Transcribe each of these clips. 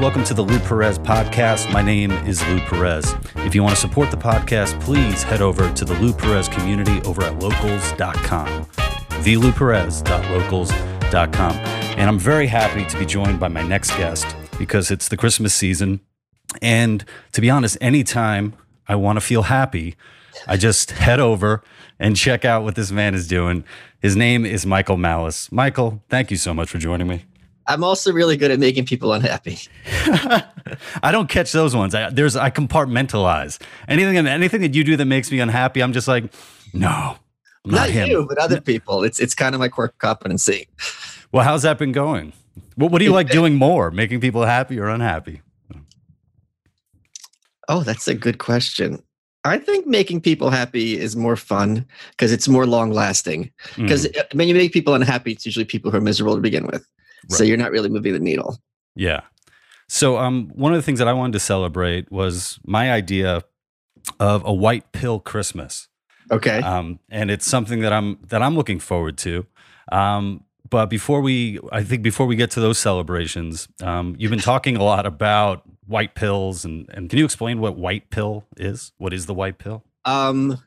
Welcome to the Lou Perez podcast. My name is Lou Perez. If you want to support the podcast, please head over to the Lou Perez community over at locals.com. thelouperez.locals.com. And I'm very happy to be joined by my next guest because it's the Christmas season. And to be honest, anytime I want to feel happy, I just head over and check out what this man is doing. His name is Michael Malice. Michael, thank you so much for joining me. I'm also really good at making people unhappy. I don't catch those ones. I, there's I compartmentalize anything anything that you do that makes me unhappy. I'm just like, no, not, not you, but other people. It's it's kind of my core competency. Well, how's that been going? What What do you like doing more, making people happy or unhappy? Oh, that's a good question. I think making people happy is more fun because it's more long lasting. Because mm. when you make people unhappy, it's usually people who are miserable to begin with. Right. So you're not really moving the needle. Yeah. So um, one of the things that I wanted to celebrate was my idea of a white pill Christmas. Okay. Um, and it's something that I'm that I'm looking forward to. Um, but before we, I think before we get to those celebrations, um, you've been talking a lot about white pills, and and can you explain what white pill is? What is the white pill? Um,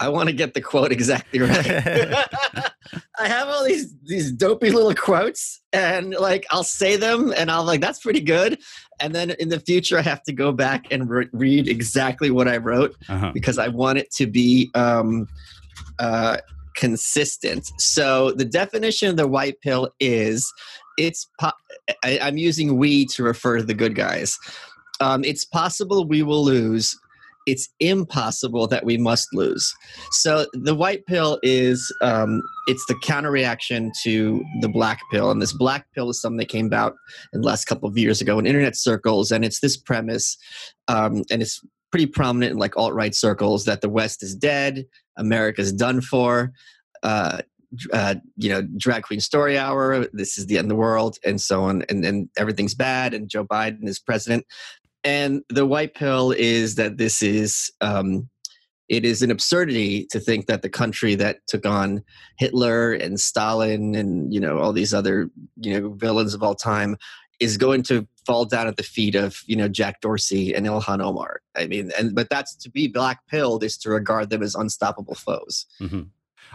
I want to get the quote exactly right. I have all these these dopey little quotes, and like I'll say them, and I'll like that's pretty good. And then in the future, I have to go back and re- read exactly what I wrote uh-huh. because I want it to be um, uh, consistent. So the definition of the white pill is it's. Po- I, am using we to refer to the good guys. Um, it's possible we will lose it's impossible that we must lose. So the white pill is um, it's the counter reaction to the black pill, and this black pill is something that came about in the last couple of years ago in internet circles, and it's this premise, um, and it's pretty prominent in like alt right circles that the West is dead, America's done for. Uh, uh, you know, drag queen story hour. This is the end of the world, and so on, and then everything's bad. And Joe Biden is president. And the white pill is that this is um, it is an absurdity to think that the country that took on Hitler and Stalin and you know all these other you know villains of all time is going to fall down at the feet of you know Jack Dorsey and Ilhan Omar. I mean, and but that's to be black pilled is to regard them as unstoppable foes. Mm-hmm.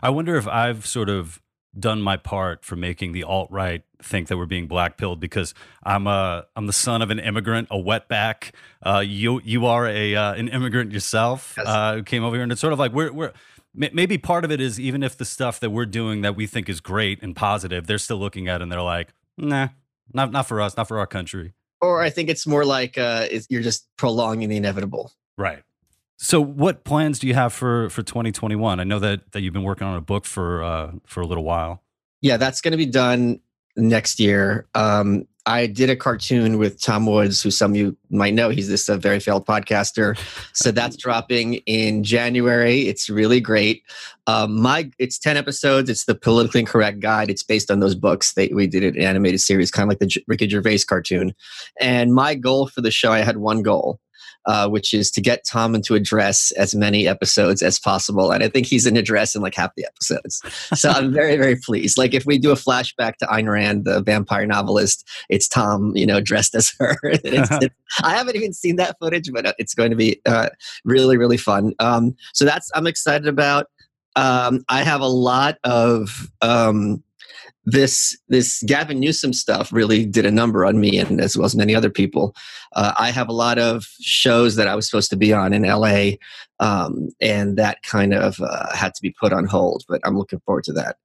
I wonder if I've sort of done my part for making the alt right think that we're being black pilled because I'm a I'm the son of an immigrant, a wetback. Uh, you you are a uh, an immigrant yourself yes. uh, who came over here, and it's sort of like we're we're maybe part of it is even if the stuff that we're doing that we think is great and positive, they're still looking at it and they're like, nah, not not for us, not for our country. Or I think it's more like uh, you're just prolonging the inevitable. Right. So, what plans do you have for for 2021? I know that that you've been working on a book for uh, for a little while. Yeah, that's going to be done next year. Um, I did a cartoon with Tom Woods, who some of you might know. He's this uh, very failed podcaster. So that's dropping in January. It's really great. Um, my it's ten episodes. It's the politically incorrect guide. It's based on those books. They, we did an animated series, kind of like the J- Ricky Gervais cartoon. And my goal for the show, I had one goal, uh, which is to get Tom into address as many episodes as possible. And I think he's in address in like half the episodes. So I'm very, very pleased. Like if we do a flashback to Ayn Rand, the vampire novelist, it's Tom, you know, dressed as her. it's, it's, I haven't even seen that footage, but uh, it's going to be uh, really, really fun. Um, so that's I'm excited about. Um, I have a lot of um, this this Gavin Newsom stuff really did a number on me and as well as many other people. Uh, I have a lot of shows that I was supposed to be on in LA, um, and that kind of uh, had to be put on hold. But I'm looking forward to that.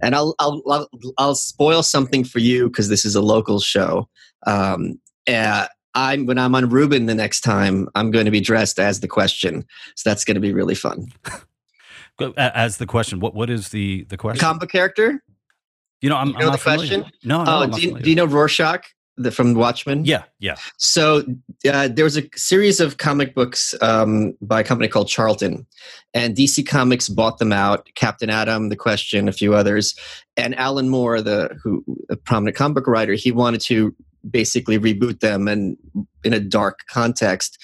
And I'll I'll I'll, I'll spoil something for you because this is a local show. Um, uh, I'm when I'm on Rubin the next time, I'm going to be dressed as the question, so that's going to be really fun. As the question, what what is the the question? Comic character. You know, I'm, you know I'm the question. No, no. Oh, do you, do, you, know Rorschach the, from Watchmen? Yeah, yeah. So uh, there was a series of comic books um, by a company called Charlton, and DC Comics bought them out. Captain Atom, The Question, a few others, and Alan Moore, the who a prominent comic book writer, he wanted to basically reboot them and in a dark context.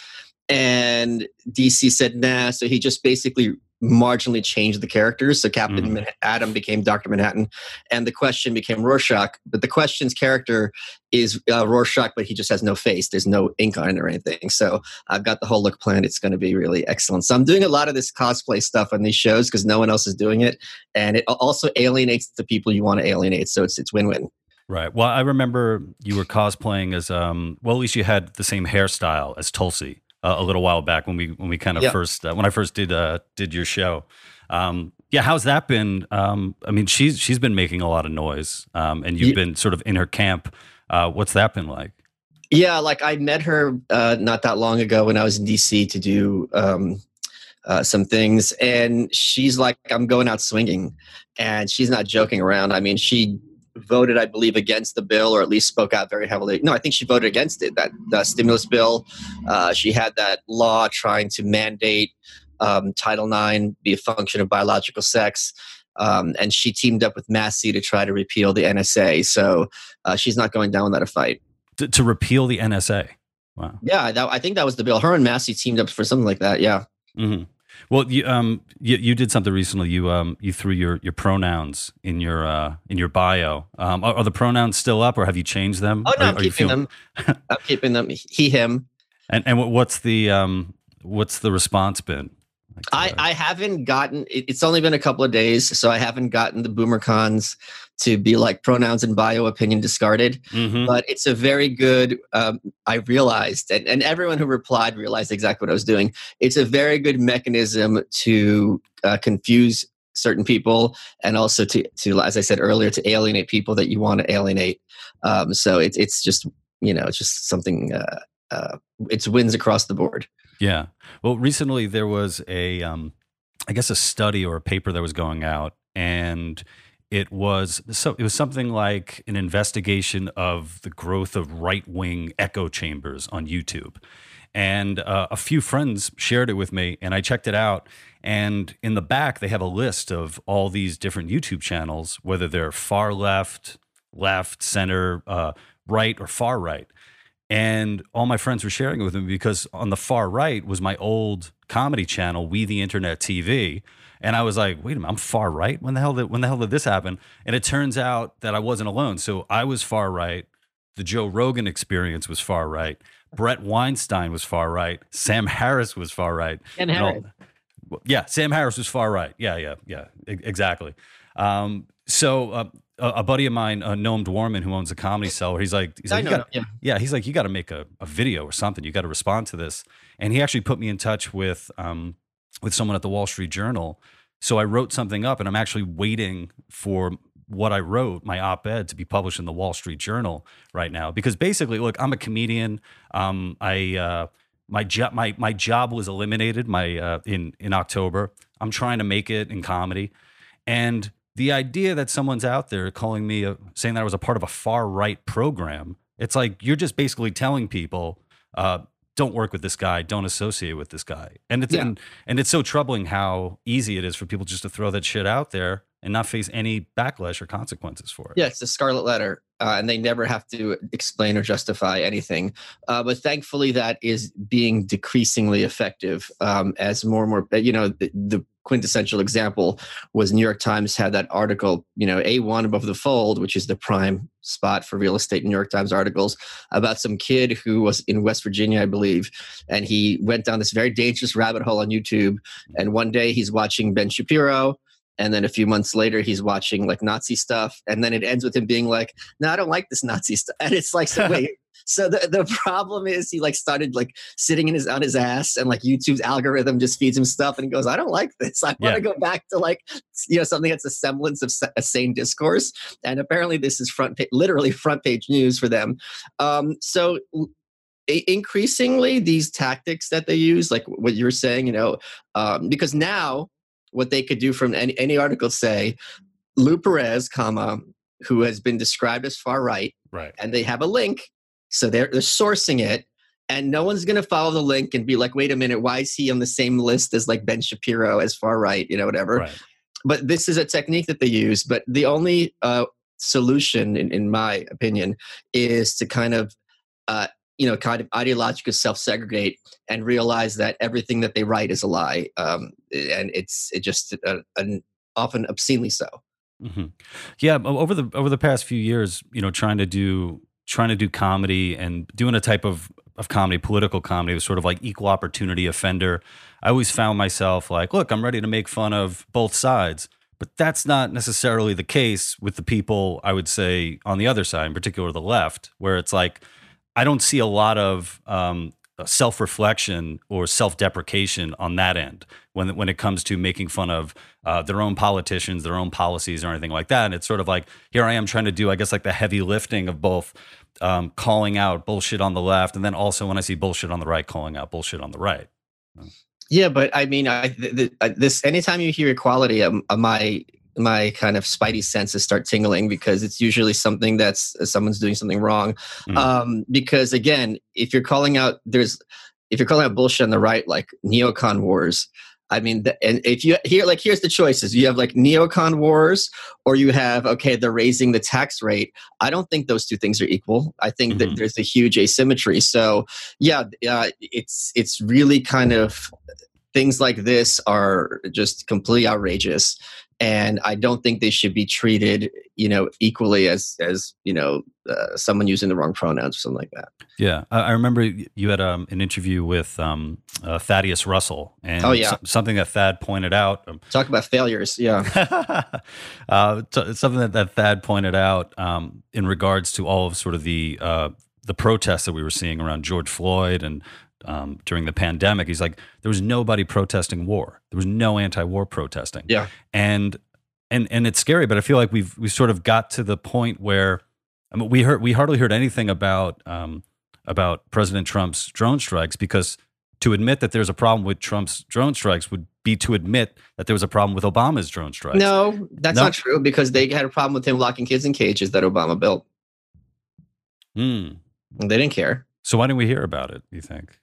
And DC said nah, so he just basically marginally changed the characters. So Captain Mhm. Man- Atom became Doctor Manhattan, and the Question became Rorschach. But the Question's character is uh, Rorschach, but he just has no face. There's no ink on it or anything. So I've got the whole look planned. It's going to be really excellent. So I'm doing a lot of this cosplay stuff on these shows because no one else is doing it, and it also alienates the people you want to alienate. So it's it's win win. Right. Well, I remember you were cosplaying as um. Well, at least you had the same hairstyle as Tulsi uh, a little while back when we when we kind of Yeah. first uh, when I first did uh did your show. Um, yeah, how's that been? Um, I mean, she's she's been making a lot of noise, um, and you've Ye- been sort of in her camp. Uh, what's that been like? Yeah, like I met her uh, not that long ago when I was in DC to do um, uh, some things, and she's like, "I'm going out swinging," and she's not joking around. I mean, she voted, I believe, against the bill, or at least spoke out very heavily. No, I think she voted against it. That the stimulus bill. Uh, she had that law trying to mandate um, Title IX be a function of biological sex. Um, and she teamed up with Massie to try to repeal the NSA. So uh, she's not going down without a fight. To, to repeal the NSA. Wow. Yeah, that, I think that was the bill. Her and Massie teamed up for something like that. Yeah. hmm Well, you um you, you did something recently. You um you threw your your pronouns in your uh in your bio. Um, are, are the pronouns still up, or have you changed them? Oh no, Are- I'm are keeping them. I'm keeping them. He, him. And and what's the um what's the response been? Like, I, uh, I haven't gotten. It's only been a couple of days, so I haven't gotten the boomer cons to be like pronouns and bio opinion discarded. mhm. But it's a very good. Um, I realized, and, and everyone who replied realized exactly what I was doing. It's a very good mechanism to uh, confuse certain people and also to, to as I said earlier, to alienate people that you want to alienate. Um, so it's it's just you know it's just something. Uh, uh, it's wins across the board. Yeah. Well, recently there was a, um, I guess, a study or a paper that was going out, and it was so it was something like an investigation of the growth of right wing echo chambers on YouTube, and uh, a few friends shared it with me, and I checked it out. And in the back, they have a list of all these different YouTube channels, whether they're far left, left, center, uh, right, or far right and all my friends were sharing it with me because on the far right was my old comedy channel we the internet tv and i was like wait a minute i'm far right? When the hell did when the hell did this happen? And it turns out that i wasn't alone. So i was far right. The joe rogan experience was far right. Brett weinstein was far right. Sam harris was far right. And and all- Harris. yeah, Sam Harris was far right. Yeah, yeah, yeah, exactly. Um, so uh, a, a buddy of mine, uh, Noam Dworman, who owns a comedy cellar, he's like, he's like, you know. got, yeah. yeah, he's like, you got to make a, a video or something. You got to respond to this. And he actually put me in touch with um, with someone at the Wall Street Journal. So I wrote something up, and I'm actually waiting for what I wrote, my op-ed, to be published in the Wall Street Journal right now. Because basically, look, I'm a comedian. Um, I uh, my job my my job was eliminated my uh, in in October. I'm trying to make it in comedy, and the idea that someone's out there calling me a, saying that I was a part of a far right program, it's like you're just basically telling people. Uh, don't work with this guy. Don't associate with this guy. And it's Yeah. and, and it's so troubling how easy it is for people just to throw that shit out there and not face any backlash or consequences for it. Yeah, it's a scarlet letter, uh, and they never have to explain or justify anything. Uh, but thankfully, that is being decreasingly effective um, as more and more. You know, the, the quintessential example was New York Times had that article, you know, A1 above the fold, which is the prime spot for real estate New York Times articles about some kid who was in West Virginia, I believe, and he went down this very dangerous rabbit hole on YouTube. And one day he's watching Ben Shapiro and then a few months later he's watching like nazi stuff and then it ends with him being like no i don't like this nazi stuff and it's like so wait so the, the problem is he like started like sitting in his on his ass and like youtube's algorithm just feeds him stuff and he goes i don't like this i want Yeah. to go back to like you know something that's a semblance of a sane discourse and apparently this is front page literally front page news for them um so increasingly these tactics that they use like what you're saying you know um, because now what they could do from any, any article say lou perez comma who has been described as far right Right. and they have a link so they're, they're sourcing it and no one's going to follow the link and be like wait a minute why is he on the same list as like ben shapiro as far right you know whatever Right. but this is a technique that they use but the only uh, solution in, in my opinion is to kind of uh, you know, kind of ideologically self-segregate and realize that everything that they write is a lie, um, and it's it just uh, an, often obscenely so. Mm-hmm. Yeah, over the over the past few years, you know, trying to do trying to do comedy and doing a type of of comedy, political comedy, was sort of like equal opportunity offender. I always found myself like, look, I'm ready to make fun of both sides, but that's not necessarily the case with the people I would say on the other side, in particular the left, where it's like I don't see a lot of um, self reflection or self deprecation on that end when when it comes to making fun of uh, their own politicians, their own policies, or anything like that. And it's sort of like here I am trying to do, I guess, like the heavy lifting of both um, calling out bullshit on the left, and then also when I see bullshit on the right, calling out bullshit on the right. Yeah, but I mean, I th- th- this anytime you hear equality, um, uh, my my kind of spidey senses start tingling because it's usually something that's uh, someone's doing something wrong. Mm. Um, because again, if you're calling out, there's if you're calling out bullshit on the right, like neocon wars, I mean, and if you here, like, here's the choices: you have like neocon wars, or you have okay, they're raising the tax rate. I don't think those two things are equal. I think mm-hmm. that there's a huge asymmetry. So, yeah, uh, it's it's really kind of things like this are just completely outrageous and I don't think they should be treated, you know, equally as as you know uh, someone using the wrong pronouns or something like that. Yeah, I, I remember you had um, an interview with um, uh, Thaddeus Russell, and oh, yeah. something that Thad pointed out. Um, Talk about failures, yeah. uh, t- something that, that Thad pointed out um, in regards to all of sort of the uh, the protests that we were seeing around George Floyd and um, during the pandemic. He's like, there was nobody protesting war. There was no anti-war protesting. Yeah, and and and it's scary, but I feel like we've we sort of got to the point where I mean, we heard we hardly heard anything about um, about President Trump's drone strikes because to admit that there's a problem with Trump's drone strikes would be to admit that there was a problem with Obama's drone strikes. No, that's no? not true because they had a problem with him locking kids in cages that Obama built. Hmm. They didn't care. So why didn't we hear about it? You think?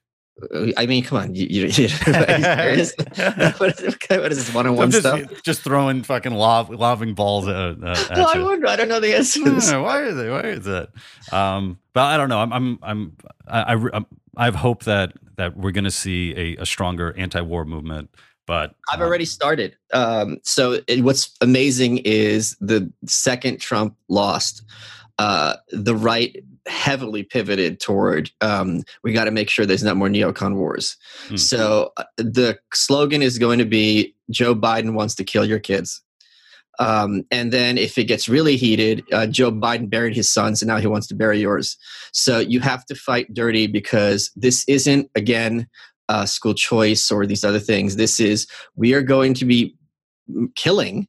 I mean, come on, you, you, you what, is, what is this one-on-one just, stuff? Just throwing fucking lob, lobbing balls at, uh, at well, I wonder. I don't know the answer. Yeah, why is it? Why is it? Um, but I don't know. I'm, I'm, I'm, I, I, I have hope that that we're going to see a, a stronger anti-war movement. But I've um, already started. Um, so it, what's amazing is the second Trump lost, uh, the right heavily pivoted toward um, we got to make sure there's not more neocon wars. Mm. So uh, the slogan is going to be Joe Biden wants to kill your kids. Um, and then if it gets really heated, uh, Joe Biden buried his sons and now he wants to bury yours. So you have to fight dirty because this isn't, again, uh, school choice or these other things. This is, we are going to be killing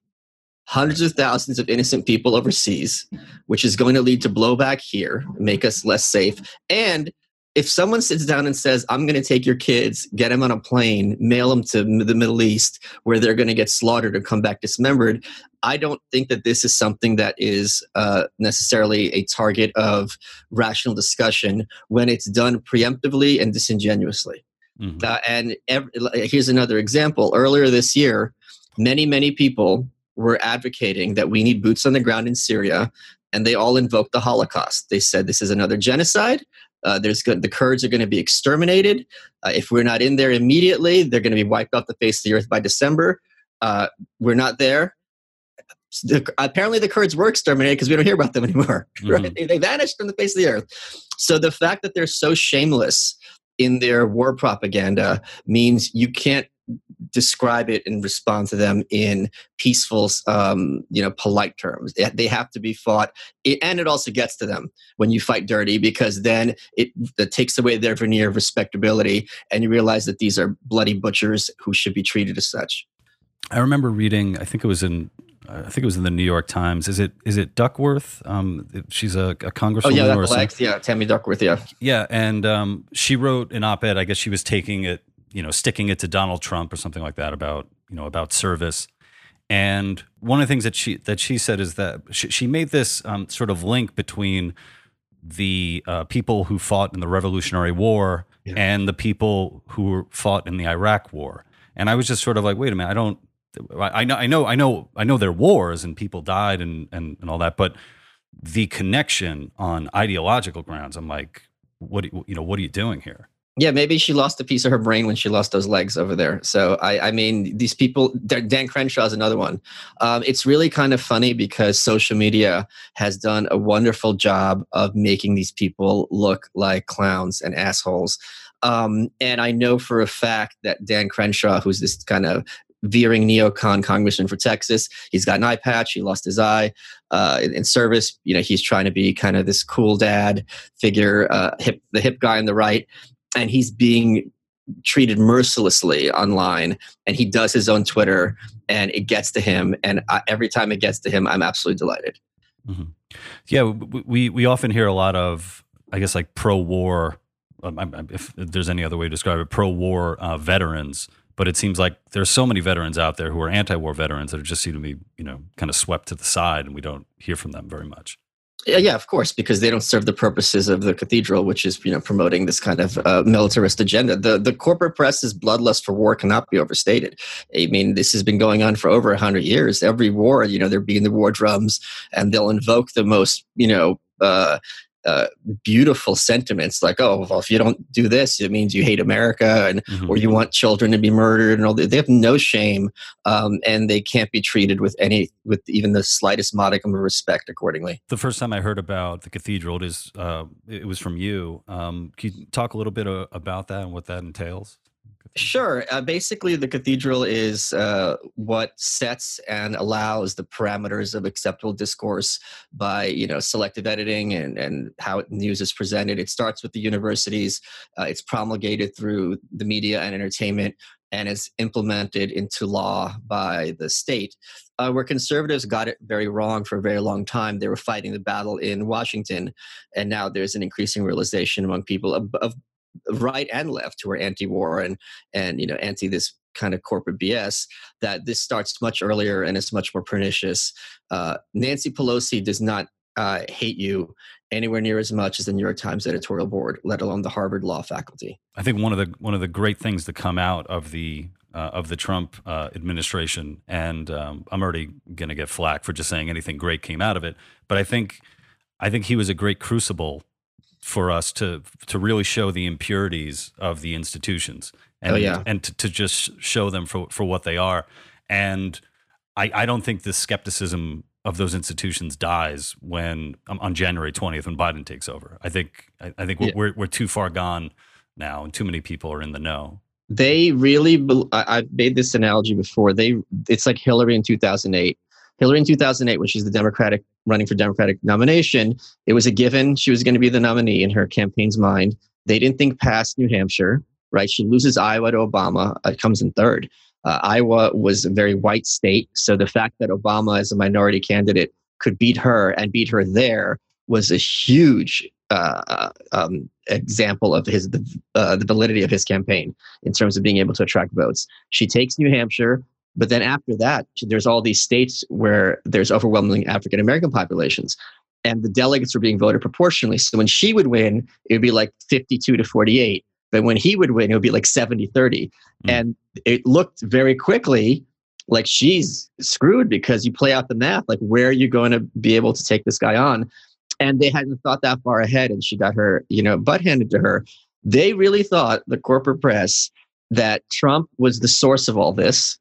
hundreds of thousands of innocent people overseas, which is going to lead to blowback here, make us less safe. And if someone sits down and says, I'm going to take your kids, get them on a plane, mail them to the Middle East where they're going to get slaughtered or come back dismembered, I don't think that this is something that is uh, necessarily a target of rational discussion when it's done preemptively and disingenuously. Mm-hmm. Uh, and every, here's another example. Earlier this year, many, many people were advocating that we need boots on the ground in Syria, and they all invoked the Holocaust. They said this is another genocide. Uh, there's good, the Kurds are going to be exterminated. Uh, if we're not in there immediately, they're going to be wiped off the face of the earth by December. Uh, we're not there. The, apparently, the Kurds were exterminated because we don't hear about them anymore. Right? Mm-hmm. They, they vanished from the face of the earth. So the fact that they're so shameless in their war propaganda means you can't describe it and respond to them in peaceful, um, you know, polite terms. They have to be fought, and it also gets to them when you fight dirty because then it, it takes away their veneer of respectability, and you realize that these are bloody butchers who should be treated as such. I remember reading. I think it was in. I think it was in the New York Times. Is it is it Duckworth? Um, she's a, a congresswoman. Oh yeah, Lex, yeah, Tammy Duckworth. Yeah, yeah, and um, she wrote an op-ed. I guess she was taking it you know, sticking it to Donald Trump or something like that about, you know, about service. And one of the things that she that she said is that she, she made this um, sort of link between the uh, people who fought in the Revolutionary War yeah. and the people who fought in the Iraq War. And I was just sort of like, wait a minute, I don't, I know, I know, I know, I know there are wars and people died and and and all that, but the connection on ideological grounds, I'm like, what you know what are you doing here yeah, maybe she lost a piece of her brain when she lost those legs over there. So I, I mean, these people. Dan Crenshaw is another one. Um, it's really kind of funny because social media has done a wonderful job of making these people look like clowns and assholes. Um, and I know for a fact that Dan Crenshaw, who's this kind of veering neocon congressman for Texas. He's got an eye patch. He lost his eye uh, in, in, service. You know, he's trying to be kind of this cool dad figure, uh, hip, the hip guy on the right and he's being treated mercilessly online and he does his own twitter and it gets to him and I, every time it gets to him i'm absolutely delighted mm-hmm. yeah we we often hear a lot of i guess like pro-war um, if there's any other way to describe it pro-war uh, veterans but it seems like there's so many veterans out there who are anti-war veterans that are just seem to be you know kind of swept to the side and we don't hear from them very much yeah, yeah, of course, because they don't serve the purposes of the cathedral, which is you know promoting this kind of uh, militarist agenda. The the corporate press's bloodlust for war cannot be overstated. I mean, this has been going on for over hundred years. Every war, you know, they're beating the war drums, and they'll invoke the most you know uh, uh, beautiful sentiments like, oh, well, if you don't do this, it means you hate America and mm-hmm. or you want children to be murdered and all that. They have no shame, um, and they can't be treated with any with even the slightest modicum of respect accordingly. The first time I heard about the cathedral, it is uh, it was from you. Um, can you talk a little bit uh, about that and what that entails? Sure. Uh, basically, the cathedral is uh, what sets and allows the parameters of acceptable discourse by, you know, selective editing and, and how news is presented. It starts with the universities. Uh, it's promulgated through the media and entertainment and is implemented into law by the state. Uh, where conservatives got it very wrong for a very long time, they were fighting the battle in Washington, and now there's an increasing realization among people of, of right and left who are anti-war and and you know anti this kind of corporate BS that this starts much earlier and it's much more pernicious. Uh, Nancy Pelosi does not uh, hate you anywhere near as much as the New York Times editorial board, let alone the Harvard law faculty. I think one of the one of the great things to come out of the uh, of the Trump uh, administration, and um, I'm already going to get flack for just saying anything great came out of it, but I think I think he was a great crucible for us to to really show the impurities of the institutions and oh, yeah. and to, to just show them for for what they are and I, I don't think the skepticism of those institutions dies when um, on January 20th when Biden takes over. I think I, I think we're, yeah. we're, we're too far gone now, and too many people are in the know. They really. I, I've made this analogy before. They it's like Hillary in 2008. Hillary in 2008, when she's the Democratic running for Democratic nomination, it was a given she was going to be the nominee in her campaign's mind. They didn't think past New Hampshire, right? She loses Iowa to Obama. It comes in third. Uh, Iowa was a very white state, so the fact that Obama, as a minority candidate, could beat her and beat her there was a huge uh, uh um, example of his the, uh, the validity of his campaign in terms of being able to attract votes. She takes New Hampshire. But then after that, there's all these states where there's overwhelmingly African American populations, and the delegates were being voted proportionally. So when she would win, it would be like 52 to 48. But when he would win, it would be like 70 30. Mm. And it looked very quickly like she's screwed because you play out the math. Like, where are you going to be able to take this guy on? And they hadn't thought that far ahead, and she got her, you know, butt handed to her. They really thought, the corporate press, that Trump was the source of all this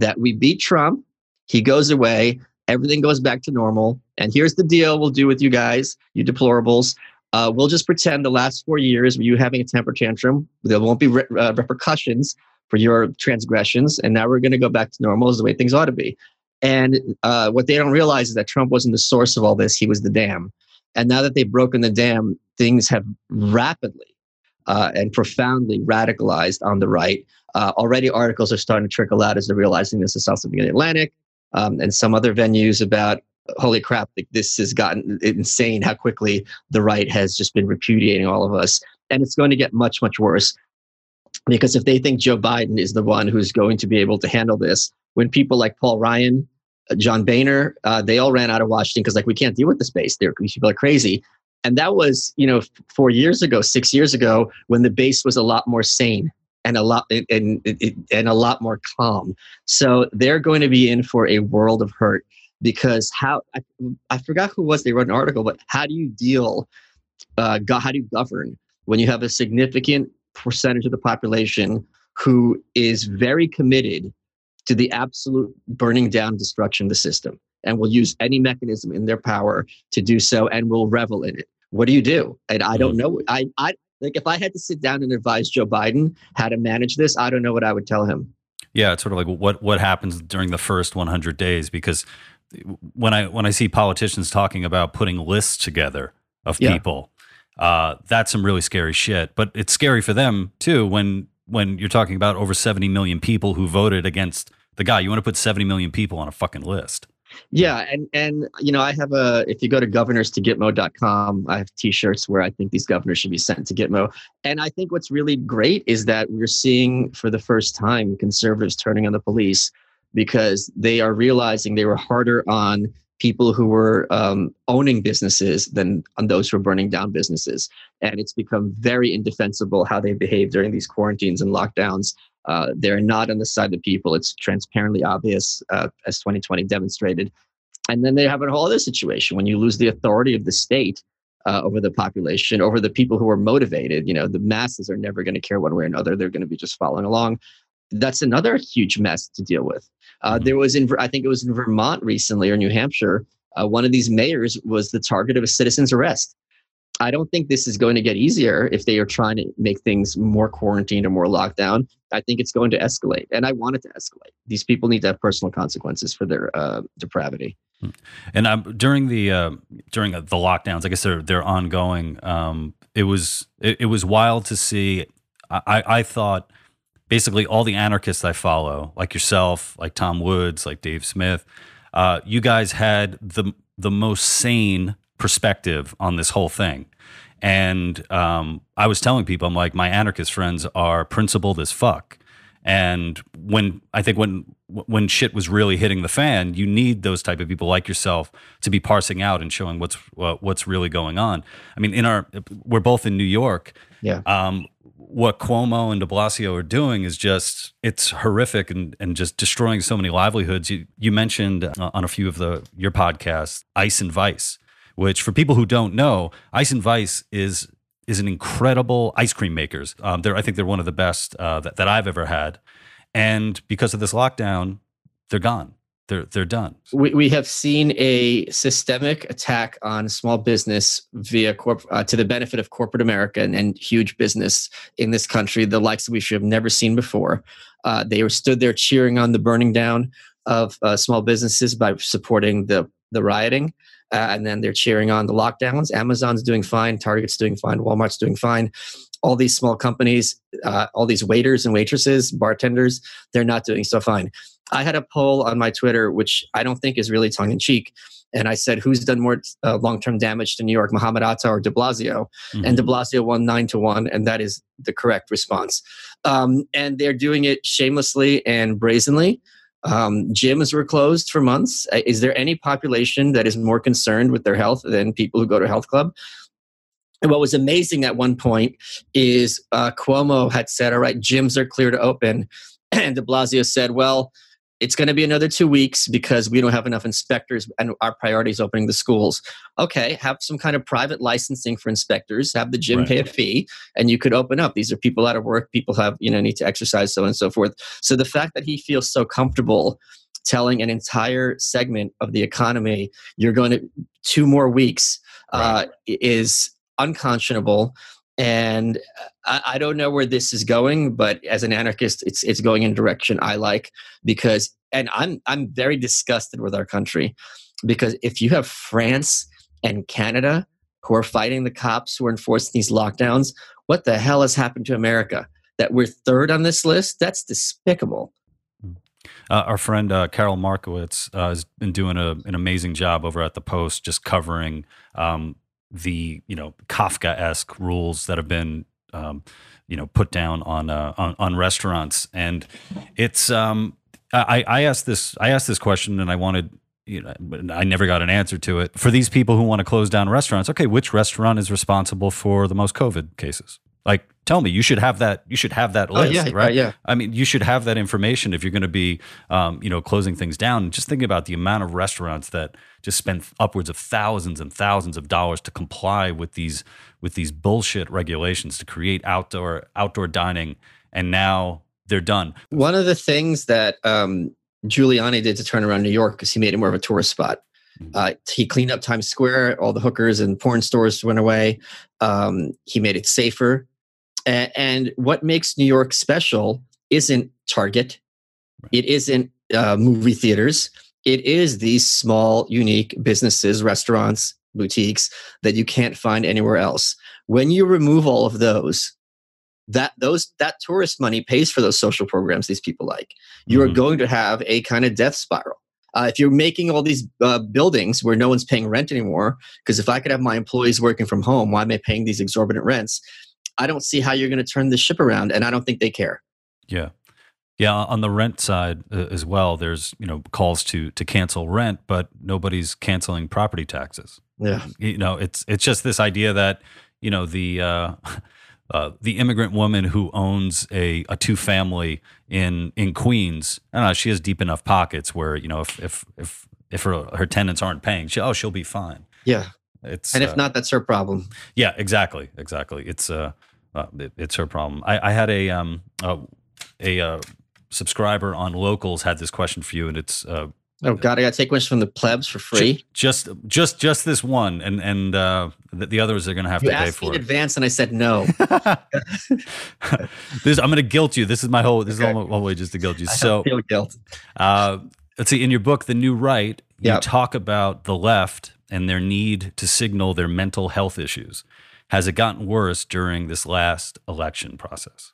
that we beat Trump, he goes away, everything goes back to normal. And here's the deal we'll do with you guys, you deplorables. Uh, we'll just pretend the last four years were you having a temper tantrum, there won't be re- uh, repercussions for your transgressions. And now we're going to go back to normal as the way things ought to be. And uh, what they don't realize is that Trump wasn't the source of all this, he was the dam. And now that they've broken the dam, things have rapidly uh, and profoundly radicalized on the right. Uh, already, articles are starting to trickle out as they're realizing this is also in the Atlantic um, and some other venues about holy crap, this has gotten insane how quickly the right has just been repudiating all of us. And it's going to get much, much worse because if they think Joe Biden is the one who's going to be able to handle this, when people like Paul Ryan, uh, John Boehner, uh, they all ran out of Washington because like we can't deal with the space. They're, people are crazy. And that was, you know, four years ago, six years ago, when the base was a lot more sane and a lot and, and, and a lot more calm. So they're going to be in for a world of hurt because how I, I forgot who was they wrote an article, but how do you deal uh, how do you govern when you have a significant percentage of the population who is very committed to the absolute burning down destruction of the system and will use any mechanism in their power to do so and will revel in it what do you do and i don't mm-hmm. know i i like if i had to sit down and advise joe biden how to manage this i don't know what i would tell him yeah it's sort of like what what happens during the first 100 days because when i when i see politicians talking about putting lists together of yeah. people uh, that's some really scary shit but it's scary for them too when when you're talking about over 70 million people who voted against the guy. You want to put 70 million people on a fucking list. Yeah, and and you know, I have a if you go to governors to gitmo.com, I have t-shirts where I think these governors should be sent to Gitmo. And I think what's really great is that we're seeing for the first time conservatives turning on the police because they are realizing they were harder on people who were um, owning businesses than on those who were burning down businesses. And it's become very indefensible how they behave during these quarantines and lockdowns. Uh, they're not on the side of the people. It's transparently obvious, uh, as 2020 demonstrated. And then they have a whole other situation when you lose the authority of the state uh, over the population, over the people who are motivated. You know, the masses are never going to care one way or another. They're going to be just following along. That's another huge mess to deal with. Uh, mm-hmm. there was in, I think it was in Vermont recently or New Hampshire, uh, one of these mayors was the target of a citizen's arrest. I don't think this is going to get easier if they are trying to make things more quarantined or more lockdown. I think it's going to escalate, and I want it to escalate. These people need to have personal consequences for their uh, depravity. Hmm. And um, during the uh, during the lockdowns, I guess they're they're ongoing. Um, it was it, it, was wild to see. I, I thought basically all the anarchists I follow, like yourself, like Tom Woods, like Dave Smith, uh, you guys had the the most sane perspective on this whole thing. And um, I was telling people, I'm like, my anarchist friends are principled as fuck. And when I think when when shit was really hitting the fan, you need those type of people like yourself to be parsing out and showing what's uh, what's really going on. I mean, in our we're both in New York. Yeah. Um, what Cuomo and De Blasio are doing is just it's horrific and, and just destroying so many livelihoods. You you mentioned uh, on a few of the your podcasts, Ice and Vice which for people who don't know, Ice and Vice is is an incredible ice cream makers. Um, I think they're one of the best uh, that, that I've ever had, and because of this lockdown, they're gone. They're they're done. We we have seen a systemic attack on small business via corp uh, to the benefit of corporate America and, and, huge business in this country, the likes that we should have never seen before. Uh, they stood there cheering on the burning down of uh, small businesses by supporting the the rioting uh, and then they're cheering on the lockdowns. Amazon's doing fine, Target's doing fine, Walmart's doing fine. All these small companies, uh, all these waiters and waitresses, bartenders, they're not doing so fine. I had a poll on my Twitter, which I don't think is really tongue in cheek. And I said, who's done more uh, long term damage to New York, Mohammed Atta or de Blasio? Mm-hmm. And de Blasio won nine to one, and that is the correct response. Um, and they're doing it shamelessly and brazenly. Um, gyms were closed for months. Uh, is there any population that is more concerned with their health than people who go to health club? And what was amazing at one point is uh, Cuomo had said, "All right, gyms are clear to open," and De Blasio said, "Well." It's going to be another two weeks because we don't have enough inspectors and our priority is opening the schools. Okay, have some kind of private licensing for inspectors, have the gym right. pay a fee, and you could open up. These are people out of work, people have, you know, need to exercise, so on and so forth. So the fact that he feels so comfortable telling an entire segment of the economy, you're going to two more weeks, uh, is unconscionable and I, I, don't know where this is going but as an anarchist it's it's going in a direction i like because and i'm i'm very disgusted with our country because if you have france and canada who are fighting the cops who are enforcing these lockdowns what the hell has happened to america? That we're third on this list? That's despicable. Hmm. uh, our friend uh, Carol Markowitz uh, has been doing a, an amazing job over at the Post, just covering um, the you know Kafka esque rules that have been um, you know put down on, uh, on, on restaurants, and it's um, I, I asked this I asked this question and I wanted you know I never got an answer to it for these people who want to close down restaurants. Okay, which restaurant is responsible for the most COVID cases? Like, tell me, you should have that. You should have that Oh, list, yeah, right? yeah. I mean, you should have that information if you're going to be, um, you know, closing things down. Just thinking about the amount of restaurants that just spend upwards of thousands and thousands of dollars to comply with these with these bullshit regulations to create outdoor outdoor dining, and now they're done. One of the things that um, Giuliani did to turn around New York because he made it more of a tourist spot. Mhm. Uh, he cleaned up Times Square. All the hookers and porn stores went away. Um, he made it safer. And what makes New York special isn't Target. It isn't uh, movie theaters. It is these small, unique businesses, restaurants, boutiques that you can't find anywhere else. When you remove all of those, that those that tourist money pays for those social programs these people like. You are Mhm. going to have a kind of death spiral. Uh, if you're making all these uh, buildings where no one's paying rent anymore, because if I could have my employees working from home, why am I paying these exorbitant rents? I don't see how you're going to turn the ship around, and I don't think they care. Yeah. Yeah, on the rent side uh, as well, there's you know calls to to cancel rent, but nobody's canceling property taxes. Yeah, You know, it's it's just this idea that you know the uh, uh, the immigrant woman who owns a, a two family in in Queens, I don't know, she has deep enough pockets where you know if if if if her her tenants aren't paying, she oh she'll be fine. yeah. It's And uh, if not, that's her problem. yeah, exactly, exactly. It's uh, uh it, it's her problem. I, I had a um uh, a uh, subscriber on locals had this question for you, and it's uh Oh God, I got to take questions from the plebs for free. just just just this one, and and uh the, the others are gonna have You to pay for in it. advance, and I said no. this I'm gonna guilt you. This is my whole. This Okay. is all my whole way just to guilt you. I So feel guilt. Uh, let's see. In your book, The New Right, you Yeah. talk about the left and their need to signal their mental health issues. Has it gotten worse during this last election process?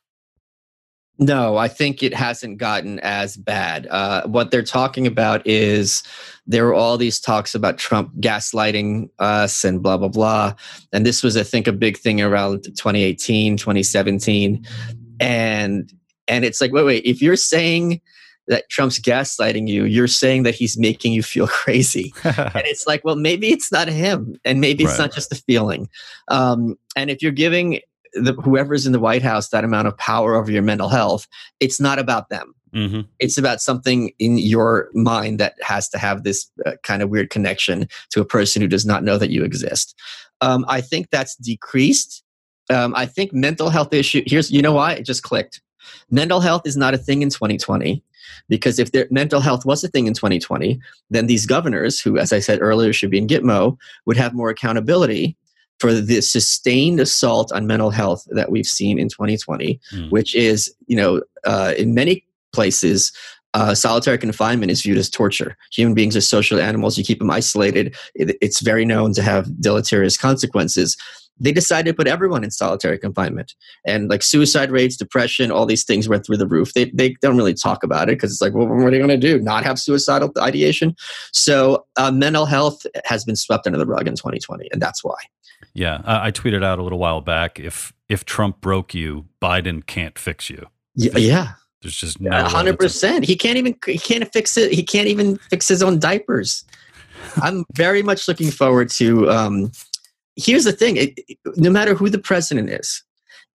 No, I think it hasn't gotten as bad. Uh, what they're talking about is there were all these talks about Trump gaslighting us and blah, blah, blah. And this was, I think, a big thing around 2018, 2017. And and it's like, wait, wait, if you're saying that Trump's gaslighting you, you're saying that he's making you feel crazy. and it's like, well, maybe it's not him, and maybe it's Right. not just a feeling. Um, and if you're giving the, whoever's in the White House that amount of power over your mental health, it's not about them. hmm It's about something in your mind that has to have this uh, kind of weird connection to a person who does not know that you exist. Um, I think that's decreased. Um, I think mental health issue. Here's you know why it just clicked. Mental health is not a thing in 2020 because if their mental health was a thing in 2020, then these governors, who, as I said earlier, should be in Gitmo, would have more accountability for the sustained assault on mental health that we've seen in 2020, Mm. which is, you know, uh, in many places, uh, solitary confinement is viewed as torture. Human beings are social animals. You keep them isolated. It, it's very known to have deleterious consequences. They decided to put everyone in solitary confinement, and like suicide rates, depression, all these things went through the roof. They they don't really talk about it because it's like, well, what are you going to do? Not have suicidal ideation? So uh, mental health has been swept under the rug in 2020, and that's why. Yeah, I, I tweeted out a little while back. If if Trump broke you, Biden can't fix you. Yeah, yeah. There's just no way hundred a- percent. He can't even he can't fix it. He can't even fix his own diapers. I'm very much looking forward to. Um, here's the thing: it, it- no matter who the president is,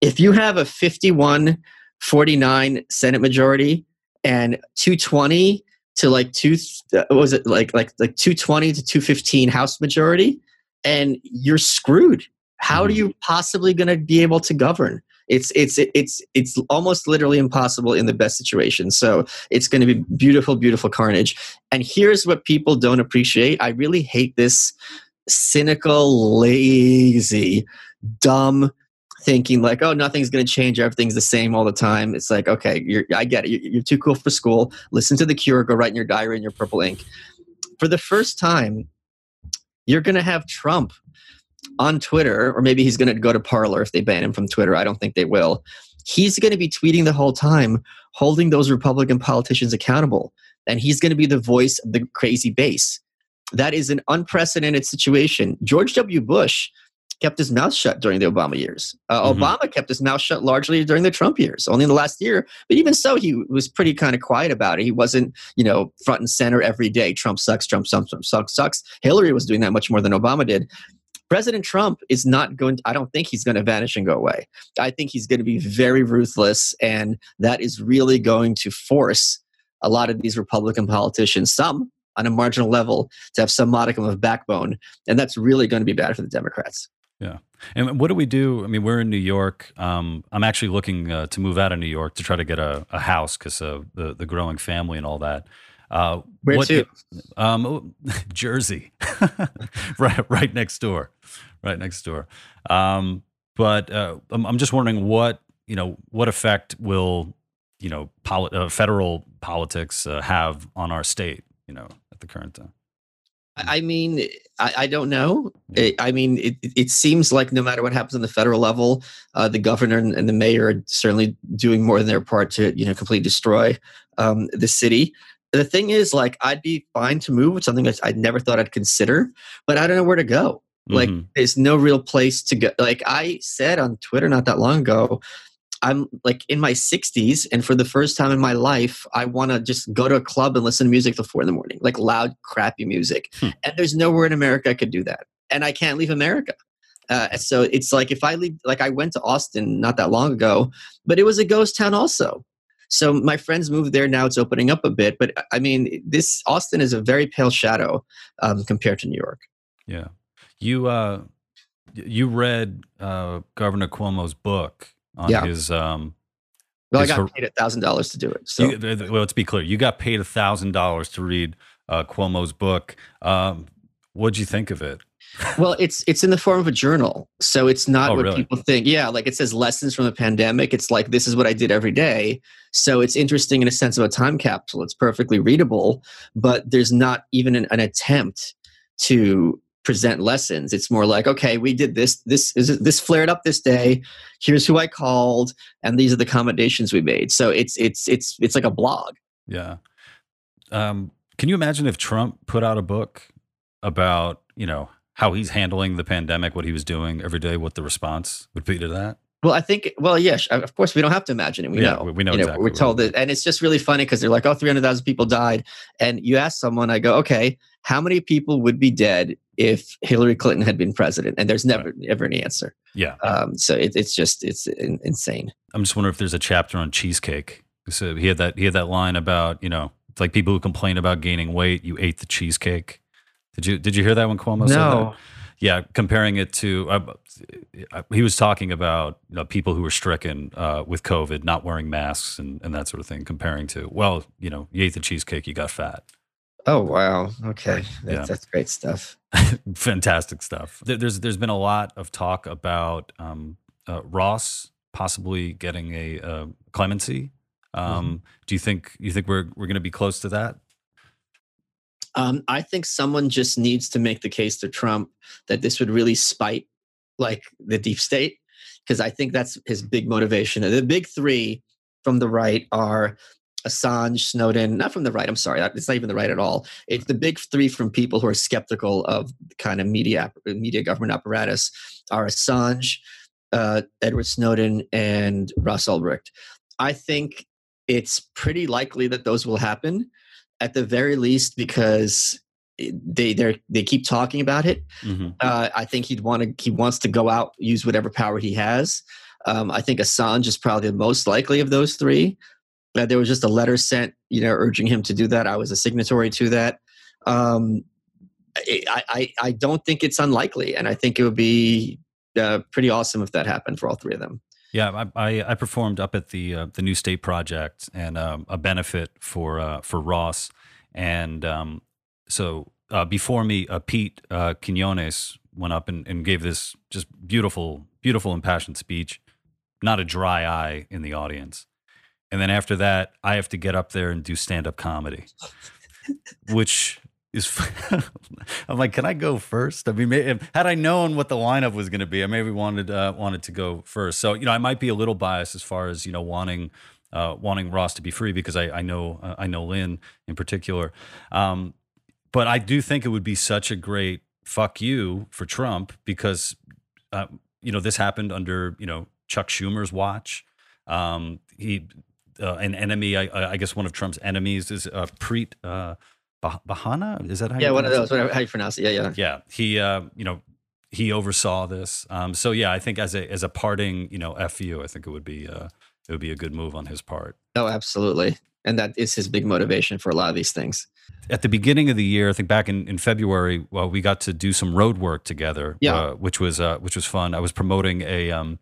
if you have a 51 49 Senate majority and 220 to like two, uh, was it like like like 220 to 215 House majority, and you're screwed. How are Mhm. you possibly going to be able to govern? It's it's it's it's almost literally impossible in the best situation. So it's going to be beautiful, beautiful carnage. And here's what people don't appreciate. I really hate this cynical, lazy, dumb thinking like, oh, nothing's going to change. Everything's the same all the time. It's like, okay, you're, I get it. You're, you're too cool for school. Listen to The Cure. Go write in your diary in your purple ink. For the first time, you're going to have Trump on Twitter, or maybe he's going to go to Parler if they ban him from Twitter. I don't think they will. He's going to be tweeting the whole time, holding those Republican politicians accountable. And he's going to be the voice of the crazy base. That is an unprecedented situation. George W. Bush kept his mouth shut during the Obama years. Uh, Mhm. Obama kept his mouth shut largely during the Trump years, only in the last year. But even so, he was pretty kind of quiet about it. He wasn't, you know, front and center every day. Trump sucks. Trump sucks. Trump sucks. Sucks. Hillary was doing that much more than Obama did. President Trump is not going to, I don't think he's going to vanish and go away. I think he's going to be very ruthless, and that is really going to force a lot of these Republican politicians, some on a marginal level, to have some modicum of backbone. And that's really going to be bad for the Democrats. Yeah. And what do we do? I mean, we're in New York. Um, I'm actually looking uh, to move out of New York to try to get a, a house because of the, the growing family and all that. Uh, Where what, to? Um, oh, Jersey, right, right next door, right next door. Um, but uh, I'm, I'm, just wondering what you know, what effect will you know, poli- uh, federal politics uh, have on our state? You know, the current time. I mean, I, I don't know. It, I mean, it, it seems like no matter what happens on the federal level, uh, the governor and the mayor are certainly doing more than their part to, you know, completely destroy um, the city. The thing is, like, I'd be fine to move, with something that I never thought I'd consider, but I don't know where to go. Like, mm-hmm. there's no real place to go. Like I said on Twitter not that long ago, I'm like in my 60s, and for the first time in my life, I want to just go to a club and listen to music till four in the morning, like loud, crappy music. Hmm. And there's nowhere in America I could do that. And I can't leave America. Uh, so it's like if I leave, like I went to Austin not that long ago, but it was a ghost town also. So my friends moved there. Now it's opening up a bit, but I mean, this Austin is a very pale shadow um, compared to New York. Yeah, you uh, you read uh, Governor Cuomo's book on yeah. his. Um, well, I got paid a thousand dollars to do it. So, you, well, let's be clear. You got paid a thousand dollars to read uh, Cuomo's book. Um, what'd you think of it? well, it's it's in the form of a journal, so it's not oh, what really? people think. Yeah, like it says lessons from the pandemic. It's like this is what I did every day. So it's interesting in a sense of a time capsule. It's perfectly readable, but there's not even an, an attempt to present lessons. It's more like, okay, we did this. This is this flared up this day. Here's who I called, and these are the accommodations we made. So it's it's it's it's like a blog. Yeah. Um, can you imagine if Trump put out a book about you know how he's handling the pandemic, what he was doing every day, what the response would be to that? Well, I think, well, yes, of course, we don't have to imagine it. We yeah, know. We know, you know exactly We're told that. And it's just really funny because they're like, oh, 300,000 people died. And you ask someone, I go, okay, how many people would be dead if Hillary Clinton had been president? And there's never, right. ever an answer. Yeah. Um, so it, it's just, it's in, insane. I'm just wondering if there's a chapter on cheesecake. So he had that, he had that line about, you know, it's like people who complain about gaining weight, you ate the cheesecake. Did you, did you hear that when Cuomo no. said that? Yeah, comparing it to, uh, uh, he was talking about you know, people who were stricken uh, with COVID, not wearing masks and, and that sort of thing, comparing to, well, you know, you ate the cheesecake, you got fat. Oh wow! Okay, that's, yeah. that's great stuff. Fantastic stuff. There's there's been a lot of talk about um, uh, Ross possibly getting a uh, clemency. Um, mm-hmm. Do you think you think we're we're going to be close to that? Um, I think someone just needs to make the case to Trump that this would really spite like the deep state, because I think that's his big motivation. The big three from the right are Assange, Snowden, not from the right. I'm sorry, it's not even the right at all. It's the big three from people who are skeptical of kind of media media government apparatus are Assange, uh, Edward Snowden, and Ross Ulbricht. I think it's pretty likely that those will happen at the very least because they they they keep talking about it. Mm-hmm. Uh, I think he'd want to he wants to go out use whatever power he has. Um, I think Assange is probably the most likely of those three. Uh, there was just a letter sent, you know, urging him to do that. I was a signatory to that. Um, I, I I don't think it's unlikely, and I think it would be uh, pretty awesome if that happened for all three of them. Yeah, I, I, I performed up at the uh, the New State Project and um, a benefit for uh, for Ross, and um, so uh, before me, uh, Pete uh, Quinones went up and, and gave this just beautiful, beautiful impassioned speech. Not a dry eye in the audience, and then after that, I have to get up there and do stand up comedy, which is I'm like, can I go first? I mean, maybe, had I known what the lineup was going to be, I maybe wanted uh, wanted to go first. So you know, I might be a little biased as far as you know wanting uh, wanting Ross to be free because I, I know uh, I know Lyn in particular, um, but I do think it would be such a great fuck you for Trump because uh, you know this happened under you know Chuck Schumer's watch. Um, he uh, an enemy, I, I, guess one of Trump's enemies is uh, Preet uh, Bharara. Is that how? Yeah, one of those. How you pronounce it? Yeah, yeah. Yeah, he, uh, you know, he oversaw this. Um, so yeah, I think as a as a parting, you know, fu, I think it would be uh, it would be a good move on his part. Oh, absolutely, and that is his big motivation for a lot of these things. At the beginning of the year, I think back in, in February, well, we got to do some road work together, Yeah. uh, which was uh, which was fun. I was promoting a um,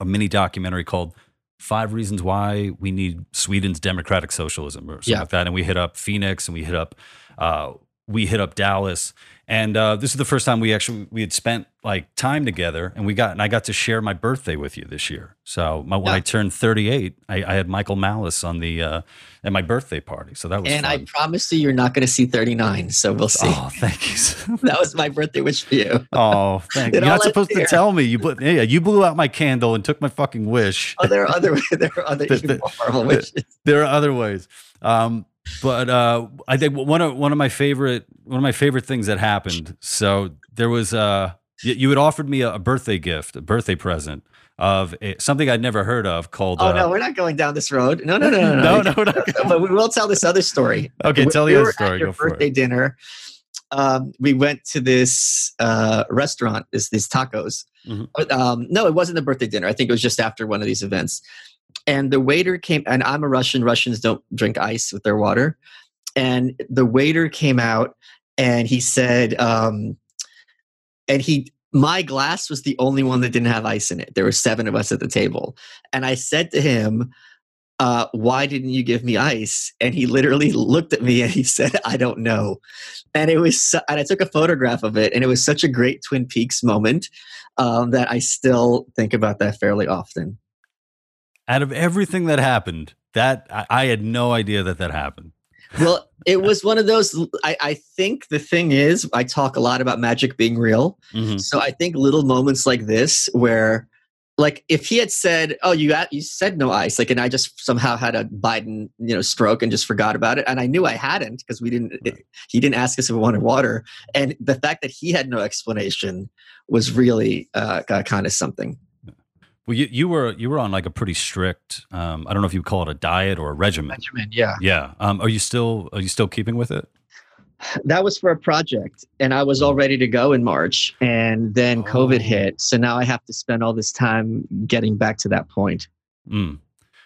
a mini documentary called Five Reasons Why We Need Sweden's Democratic Socialism or something Yeah. like that. And we hit up Phoenix and we hit up uh, we hit up Dallas. And uh, this is the first time we actually we had spent like time together, and we got and I got to share my birthday with you this year. So my, when Yeah. I turned 38, I, I had Michael Malice on the uh, at my birthday party. So that was And I fun. promise you, you're not going to see 39. So we'll see. oh, thank you. That was my birthday wish for you. Oh, thank you. You're not supposed to tell me. You blew, yeah, you blew out my candle and took my fucking wish. Oh, there are other there are other The- the- horrible wishes. there are other ways. Um, but uh, I think one of one of my favorite one of my favorite things that happened. So there was uh, you, had offered me a, a birthday gift, a birthday present of a, something I'd never heard of called. Oh uh, no, we're not going down this road. No, no, no, no, no, no. no, no. but we will tell this other story. Okay, We- tell we the other were story. Your Go for it. birthday dinner. Um, we went to this uh, restaurant, this these tacos. Mhm. Um, no, it wasn't the birthday dinner. I think it was just after one of these events. And the waiter came, and I'm a Russian. Russians don't drink ice with their water. And the waiter came out, and he said, um, and he, my glass was the only one that didn't have ice in it. There were seven of us at the table, and I said to him, uh, why didn't you give me ice? And he literally looked at me and he said, I don't know. And it was, and I took a photograph of it, and it was such a great Twin Peaks moment um, that I still think about that fairly often. Out of everything that happened, that I, I had no idea that that happened. Well, it was one of those. I, I think the thing is, I talk a lot about magic being real. Mhm. So I think little moments like this, where, like, if he had said, "Oh, you you said no ice," like, and I just somehow had a Biden, you know, stroke and just forgot about it, and I knew I hadn't because we didn't. Right. he didn't ask us if we wanted water, and the fact that he had no explanation was really uh, kind of something. Well, you, you were you were on like a pretty strict. Um, I don't know if you would call it a diet or a regimen. Benjamin, yeah, Yeah. Um, are you still are you still keeping with it? that was for a project, and I was all ready to go in March, and then Oh. COVID hit, so now I have to spend all this time getting back to that point. Mm.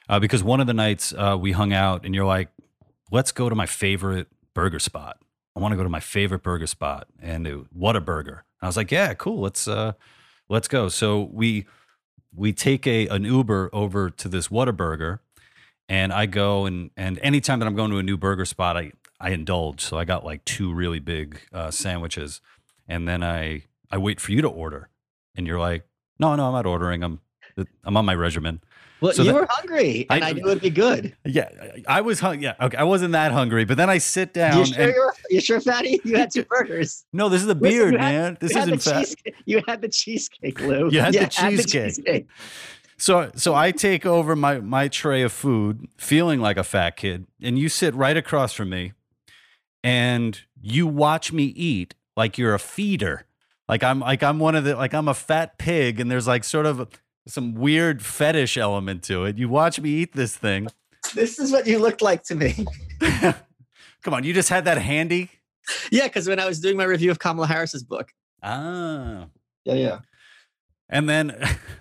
Uh, because one of the nights uh, we hung out and you're like, let's go to my favorite burger spot. I want to go to my favorite burger spot. And it, Whataburger. And I was like, yeah, cool. Let's, uh, let's go. So we, we take a, an Uber over to this Whataburger and I go and, and anytime that I'm going to a new burger spot, I, I indulge. So I got like two really big uh, sandwiches and then I, I wait for you to order and you're like, no, no, I'm not ordering. I'm, I'm on my regimen. Well, So you that- were hungry, and I, I- knew it'd be good. Yeah, I was hung. Yeah, okay, I wasn't that hungry, but then I sit down You sure, and you're, you sure, fatty? You had two burgers. no, this is the Listen, beard, had- man. This isn't the fat. cheesecake. You had the cheesecake, Lou. You had the cheesecake. cheesecake. So, so I take over my my tray of food, feeling like a fat kid, and you sit right across from me, and you watch me eat like you're a feeder, like I'm like I'm one of the like I'm a fat pig, and there's like sort of some weird fetish element to it. You watch me eat this thing. This is what you looked like to me. Come on, you just had that handy. yeah, because when I was doing my review of Kamala Harris's book. Ah. Yeah, yeah. And then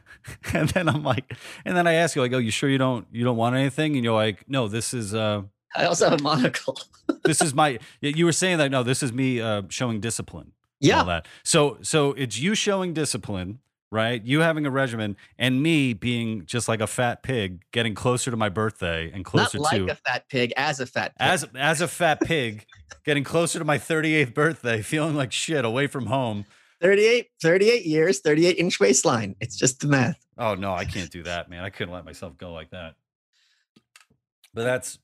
and then I'm like and then I ask you like, "Oh, you sure you don't you don't want anything?" And you're like, "No, this is uh I also have a monocle. this is my you were saying that no, this is me uh showing discipline." and all yeah, that. So so it's you showing discipline, right? You having a regimen and me being just like a fat pig getting closer to my birthday and not closer like to a fat pig, as a fat pig. as as a fat pig getting closer to my 38th birthday, feeling like shit away from home. 38, 38 years, 38 inch waistline. It's just the math. Oh no, I can't do that, man. I couldn't let myself go like that. But that's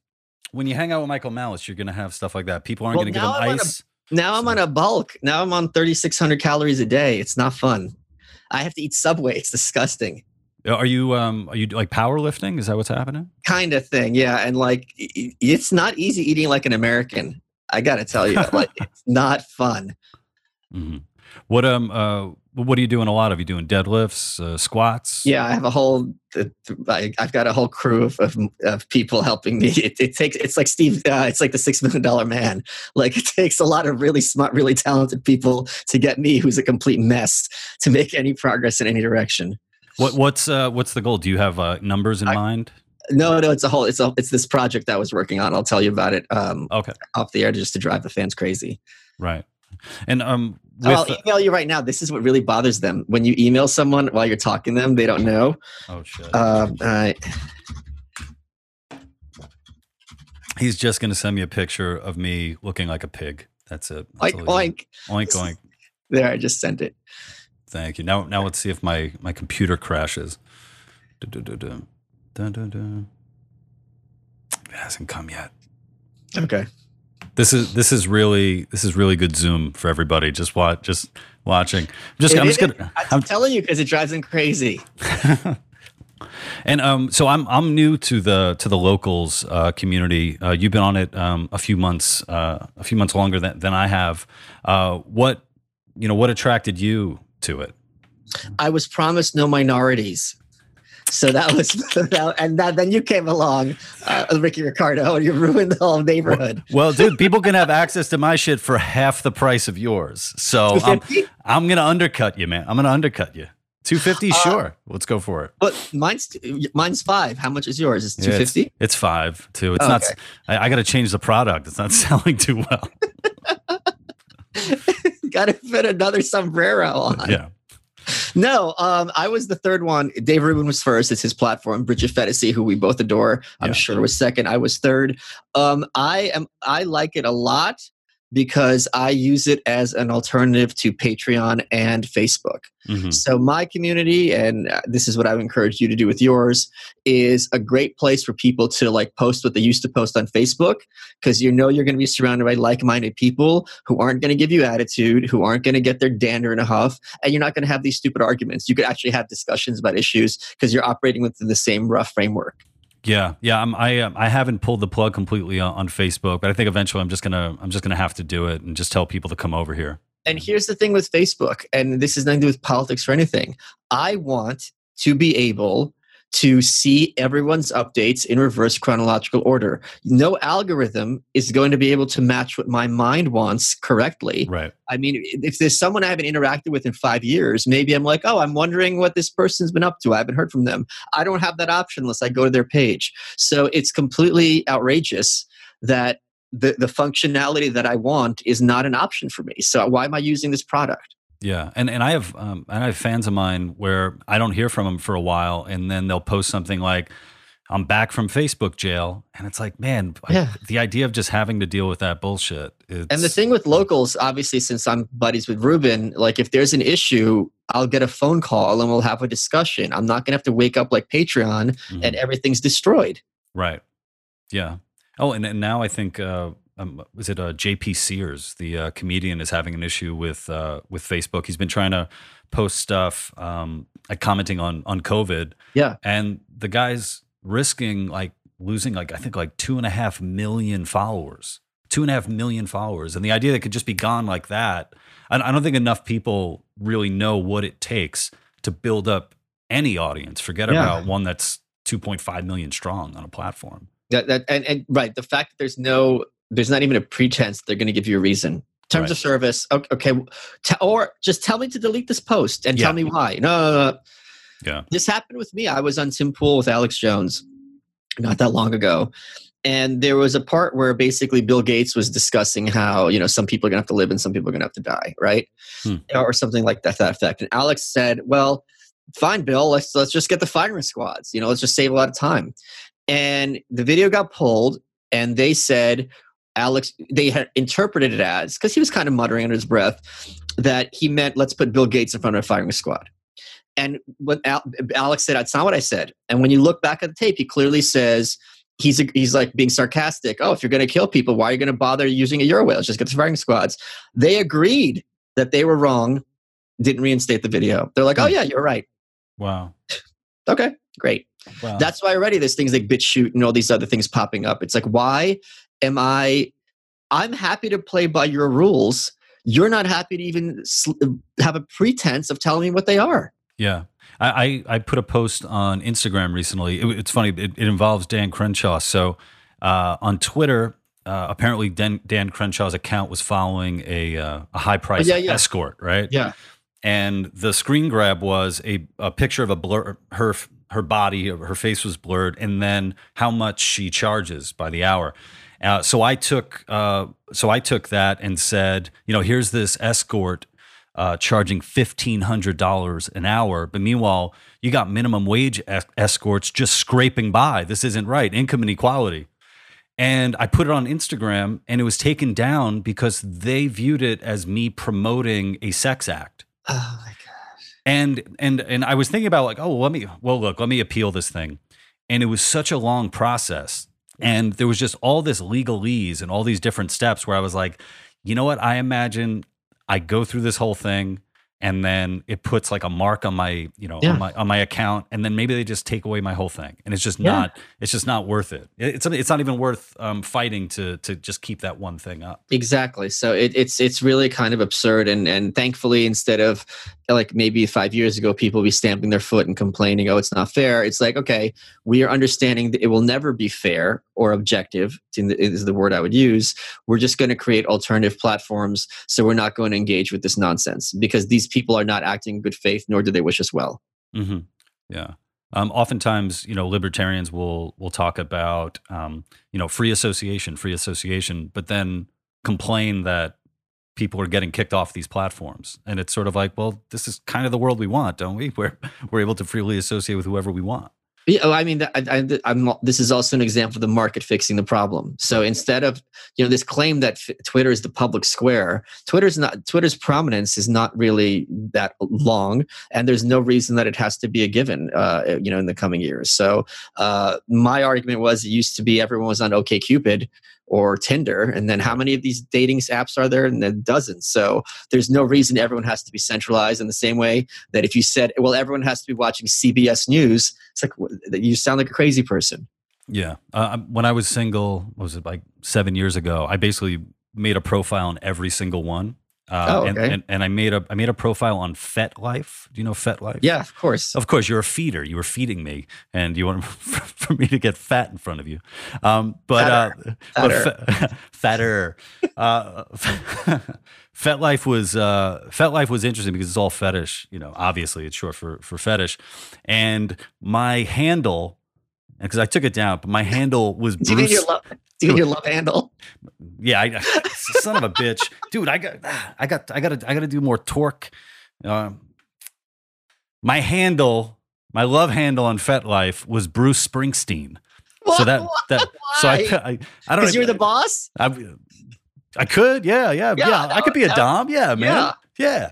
when you hang out with Michael Malice, you're gonna have stuff like that. People aren't Well, gonna give now him I'm on a- ice. Now I'm on a bulk. Now I'm on 3,600 calories a day. It's not fun. I have to eat Subway. It's disgusting. Are you um are you like powerlifting? Is that what's happening? kind of thing yeah and like it's not easy eating like an american i gotta tell you like it's not fun hmm What um uh what are you doing a lot of? You doing deadlifts, uh, squats? Yeah, I have a whole. Uh, I, I've got a whole crew of, of, of people helping me. It, it takes. It's like Steve. Uh, it's like the six million dollar man. Like it takes a lot of really smart, really talented people to get me, who's a complete mess, to make any progress in any direction. What what's uh, what's the goal? Do you have uh, numbers in I, mind? No, no, it's a whole. It's a. It's this project I was working on. I'll tell you about it. Um, okay. Off the air, just to drive the fans crazy. Right. And um, with, I'll email you right now. This is what really bothers them. When you email someone while you're talking to them, they don't know. Oh shit. Um. He's just going to send me a picture of me looking like a pig. That's it. That's oink oink oink oink. There, I just sent it. Thank you. Now, now let's see if my my computer crashes. It hasn't come yet. Okay. This is this is really this is really good Zoom for everybody. Just watch, just watching. Just it I'm just gonna. I'm, I'm telling you because it drives them crazy. and um, so I'm I'm new to the to the locals uh, community. Uh, you've been on it um, a few months, uh, a few months longer than, than I have. Uh, what you know? What attracted you to it? I was promised no minorities. So that was, that, and that, then you came along, uh, Ricky Ricardo, and you ruined the whole neighborhood. Well, well, dude, people can have access to my shit for half the price of yours. So I'm, I'm going to undercut you, man. I'm going to undercut you. 250 uh, sure. Let's go for it. but mine's mine's five. How much is yours? Is 250 yeah, it's, it's, five too. It's oh, not okay. i, I got to change the product. It's not selling too well. Got to fit another sombrero on. Yeah no, um, I was the third one. Dave Rubin was first. It's his platform. Bridget Phetasy, who we both adore, I'm yeah. sure was second. I was third. Um, I am. I like it a lot because I use it as an alternative to Patreon and Facebook. Mm-hmm. So, my community, and uh, this is what I would encourage you to do with yours, is a great place for people to like post what they used to post on Facebook because you know you're going to be surrounded by like minded people who aren't going to give you attitude, who aren't going to get their dander in a huff, and you're not going to have these stupid arguments. You could actually have discussions about issues because you're operating within the same rough framework. Yeah, yeah. I'm, I um, I haven't pulled the plug completely on, on, Facebook, but I think eventually I'm just gonna I'm just gonna have to do it and just tell people to come over here. And here's the thing with Facebook, and this is nothing to do with politics or anything. I want to be able to see everyone's updates in reverse chronological order. No algorithm is going to be able to match what my mind wants correctly. Right. I mean, if there's someone I haven't interacted with in five years, maybe I'm like, oh, I'm wondering what this person's been up to. I haven't heard from them. I don't have that option unless I go to their page. So it's completely outrageous that the, the functionality that I want is not an option for me. So why am I using this product? Yeah, and and I have um, and I have fans of mine where I don't hear from them for a while, and then they'll post something like, "I'm back from Facebook jail," and it's like, man, yeah. I, the idea of just having to deal with that bullshit. and the thing with locals, obviously, since I'm buddies with Rubin, like if there's an issue, I'll get a phone call and we'll have a discussion. I'm not gonna have to wake up like Patreon mm-hmm. and everything's destroyed. Right. Yeah. Oh, and, and now I think uh, um, was it uh, JP Sears, the uh, comedian, is having an issue with uh, with Facebook. He's been trying to post stuff, um, like commenting on on COVID. Yeah, and the guy's risking like losing like I think like two and a half million followers, two and a half million followers, and the idea that could just be gone like that. I, I don't think enough people really know what it takes to build up any audience. Forget yeah. about one that's 2.5 million strong on a platform. That, that and, and right the fact that there's no there's not even a pretense they're going to give you a reason. Terms right. of service, okay, okay t- or just tell me to delete this post and yeah. tell me why. No, no, no, yeah. This happened with me. I was on Tim Pool with Alex Jones not that long ago. And there was a part where basically Bill Gates was discussing how, you know, some people are going to have to live and some people are going to have to die, right? Hmm. Or something like that, that effect. And Alex said, well, fine, Bill, let's, let's just get the firing squads. You know, let's just save a lot of time. And the video got pulled and they said, Alex, they had interpreted it as, because he was kind of muttering under his breath, that he meant let's put Bill Gates in front of a firing squad. And what Al- Alex said, that's not what I said. And when you look back at the tape, he clearly says, he's, a, he's like being sarcastic. Oh, if you're going to kill people, why are you going to bother using a Euro whale? Let's just get the firing squads. They agreed that they were wrong, didn't reinstate the video. They're like, oh, hmm. yeah, you're right. Wow. okay, great. Wow. That's why already there's things like BitChute and all these other things popping up. It's like, why am I I'm happy to play by your rules you're not happy to even have a pretense of telling me what they are. Yeah. I, I, put a post on Instagram recently. It, it's funny, it, it, involves Dan Crenshaw. So uh, on Twitter, uh, apparently Dan, Dan, Crenshaw's account was following a, uh, a high price oh, yeah, yeah. escort, right? Yeah. And the screen grab was a, a picture of a blur, her her body, her face was blurred, and then how much she charges by the hour. Uh, so I took uh, so I took that and said, you know, here's this escort uh, charging fifteen hundred dollars an hour, but meanwhile you got minimum wage es- escorts just scraping by. This isn't right. Income inequality. And I put it on Instagram, and it was taken down because they viewed it as me promoting a sex act. Oh my gosh! and and and I was thinking about like, oh, let me well look, let me appeal this thing. And it was such a long process. And there was just all this legalese and all these different steps where I was like, you know what? I imagine I go through this whole thing and then it puts like a mark on my you know yeah. on my on my account and then maybe they just take away my whole thing and it's just yeah. not it's just not worth it it's it's not even worth um, fighting to to just keep that one thing up exactly so it, it's it's really kind of absurd and and thankfully instead of like maybe five years ago people be stamping their foot and complaining oh it's not fair it's like okay we are understanding that it will never be fair or objective is the word i would use we're just going to create alternative platforms so we're not going to engage with this nonsense because these people are not acting in good faith, nor do they wish us well. Mm-hmm. Yeah. Um, oftentimes, you know, libertarians will will talk about um, you know free association, free association, but then complain that people are getting kicked off these platforms, and it's sort of like, well, this is kind of the world we want, don't we? Where we're able to freely associate with whoever we want. Yeah, I mean, I, am this is also an example of the market fixing the problem. So instead of you know this claim that f- Twitter is the public square, Twitter's not Twitter's prominence is not really that long, and there's no reason that it has to be a given. Uh, you know, in the coming years. So uh, my argument was it used to be everyone was on OKCupid, or Tinder. And then how many of these dating apps are there? And then dozens. So there's no reason everyone has to be centralized in the same way that if you said, well, everyone has to be watching CBS News, it's like you sound like a crazy person. Yeah. Uh, when I was single, was it like seven years ago? I basically made a profile on every single one. Uh, oh, okay. and, and, and, I made a I made a profile on FetLife. Do you know FetLife? Yeah, of course. Of course, you're a feeder. You were feeding me, and you want for me to get fat in front of you. Um, but fatter, uh, fatter. But fatter. uh, FetLife was uh, FetLife was interesting because it's all fetish. You know, obviously it's short for for fetish, and my handle because I took it down, but my handle was Bruce. Do you mean your love, do you mean your love handle? Yeah, I, son of a bitch, dude. I got, I got, I got to, I got to do more torque. Uh, my handle, my love handle on FetLife was Bruce Springsteen. What? So that that Why? so I I, I don't. Because you're the boss. I, I could, yeah, yeah, yeah. yeah I could be a dom, yeah, man, yeah. yeah.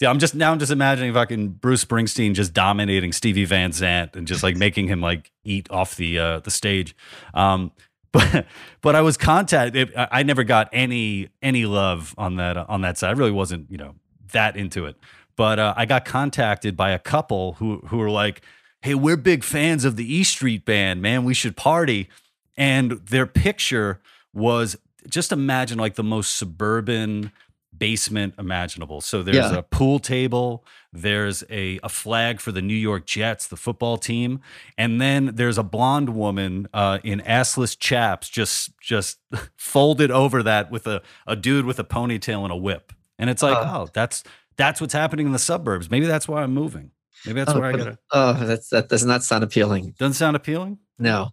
Yeah, I'm just now. I'm just imagining fucking Bruce Springsteen just dominating Stevie Van Zandt and just like making him like eat off the uh, the stage. Um, but but I was contacted. I never got any any love on that on that side. I really wasn't you know that into it. But uh, I got contacted by a couple who who were like, "Hey, we're big fans of the E Street Band, man. We should party." And their picture was just imagine like the most suburban basement imaginable. So there's yeah. a pool table, there's a, a flag for the New York Jets, the football team, and then there's a blonde woman uh, in assless chaps just just folded over that with a, a dude with a ponytail and a whip. And it's like, uh, oh, that's that's what's happening in the suburbs. Maybe that's why I'm moving. Maybe that's oh, where I gotta. Oh, that's that does not sound appealing. Doesn't sound appealing. No,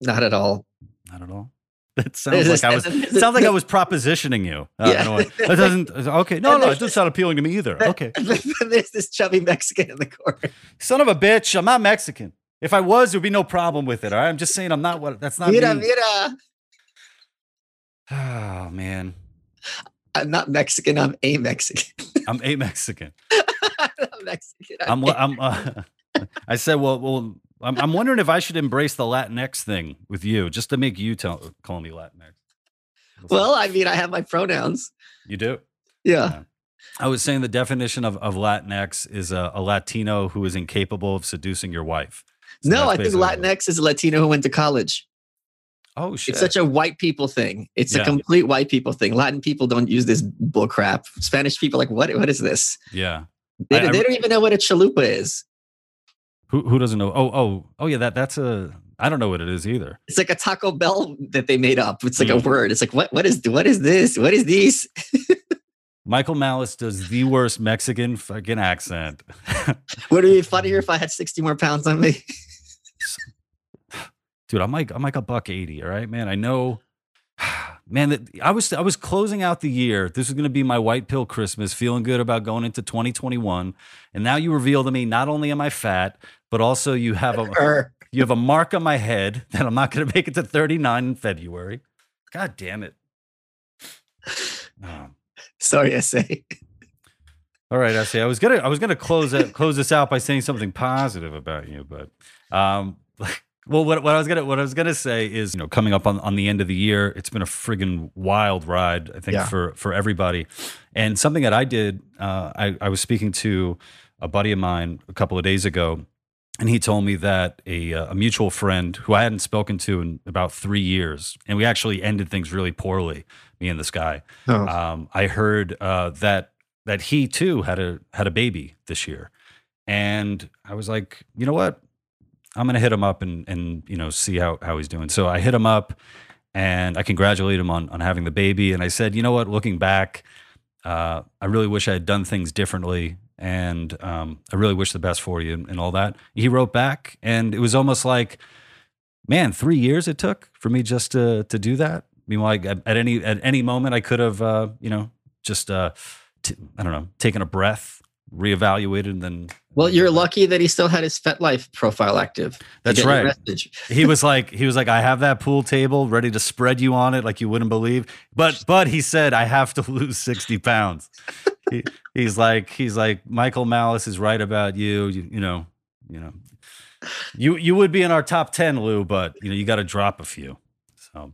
not at all. Not at all. It sounds like I was sounds like I was propositioning you. Uh, yeah. That doesn't okay. No, no, it doesn't sound appealing to me either. Okay. There's this chubby Mexican in the corner. Son of a bitch! I'm not Mexican. If I was, there'd be no problem with it. All right? I'm just saying I'm not what. That's not mira, me. Mira. Oh man. I'm not Mexican. I'm a Mexican. I'm a Mexican. I'm Mexican. I'm. I'm. I'm uh, I said, well, well, I'm, I'm wondering if I should embrace the Latinx thing with you, just to make you tell, call me Latinx. Well, I mean, I have my pronouns. You do? Yeah. yeah. I was saying the definition of, of Latinx is a, a Latino who is incapable of seducing your wife. So no, I think Latinx is a Latino who went to college. Oh shit! It's such a white people thing. It's Yeah. a complete white people thing. Latin people don't use this bull crap. Spanish people like what? What is this? yeah. They, I- I- they don't even know what a chalupa is. Who who doesn't know? Oh oh oh yeah. That that's a. I don't know what it is either. It's like a Taco Bell that they made up. It's like a Mm. word. It's like what? What is? What is this? What is these? Michael Malice does the worst Mexican fucking accent. Would it be funnier if I had sixty more pounds on me? dude i'm like i'm like a buck 80 all right man i know man i was i was closing out the year. This was going to be my white pill christmas feeling good about going into 2021 and now you reveal to me not only am i fat but also you have a you have a mark on my head that i'm not going to make it to 39 in february. God damn it. Oh. sorry, I say. All right, I say I was gonna I was gonna close it close this out by saying something positive about you, but um, well, what, what I was gonna what I was gonna say is you know coming up on, on the end of the year, it's been a friggin' wild ride. I think Yeah. for for everybody, and something that I did, uh, I I was speaking to a buddy of mine a couple of days ago, and he told me that a uh, a mutual friend who I hadn't spoken to in about three years, and we actually ended things really poorly, me and this guy Oh. um, I heard uh, that that he too had a had a baby this year, and I was like, you know what, I'm gonna hit him up and and you know see how how he's doing. So I hit him up, and I congratulate him on on having the baby, and I said, you know what, looking back, uh, I really wish I had done things differently. And um, I really wish the best for you and, and all that. He wrote back, and it was almost like, man, three years it took for me just to to do that. Meanwhile, I- at, any at any moment, I could have, uh, you know, just uh, t- I don't know, taken a breath, reevaluated, and then Well, you're lucky that he still had his FetLife profile active. That's right. he was like, he was like, I have that pool table ready to spread you on it, like you wouldn't believe. But but he said, I have to lose sixty pounds. he, he's like, he's like, Michael Malice is right about you. You, you know, you know, you you would be in our top ten, Lou, but you know, you got to drop a few. So,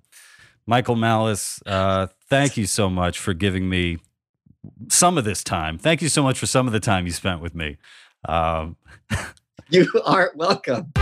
Michael Malice, uh, thank you so much for giving me some of this time. Thank you so much for some of the time you spent with me. Um, You are welcome.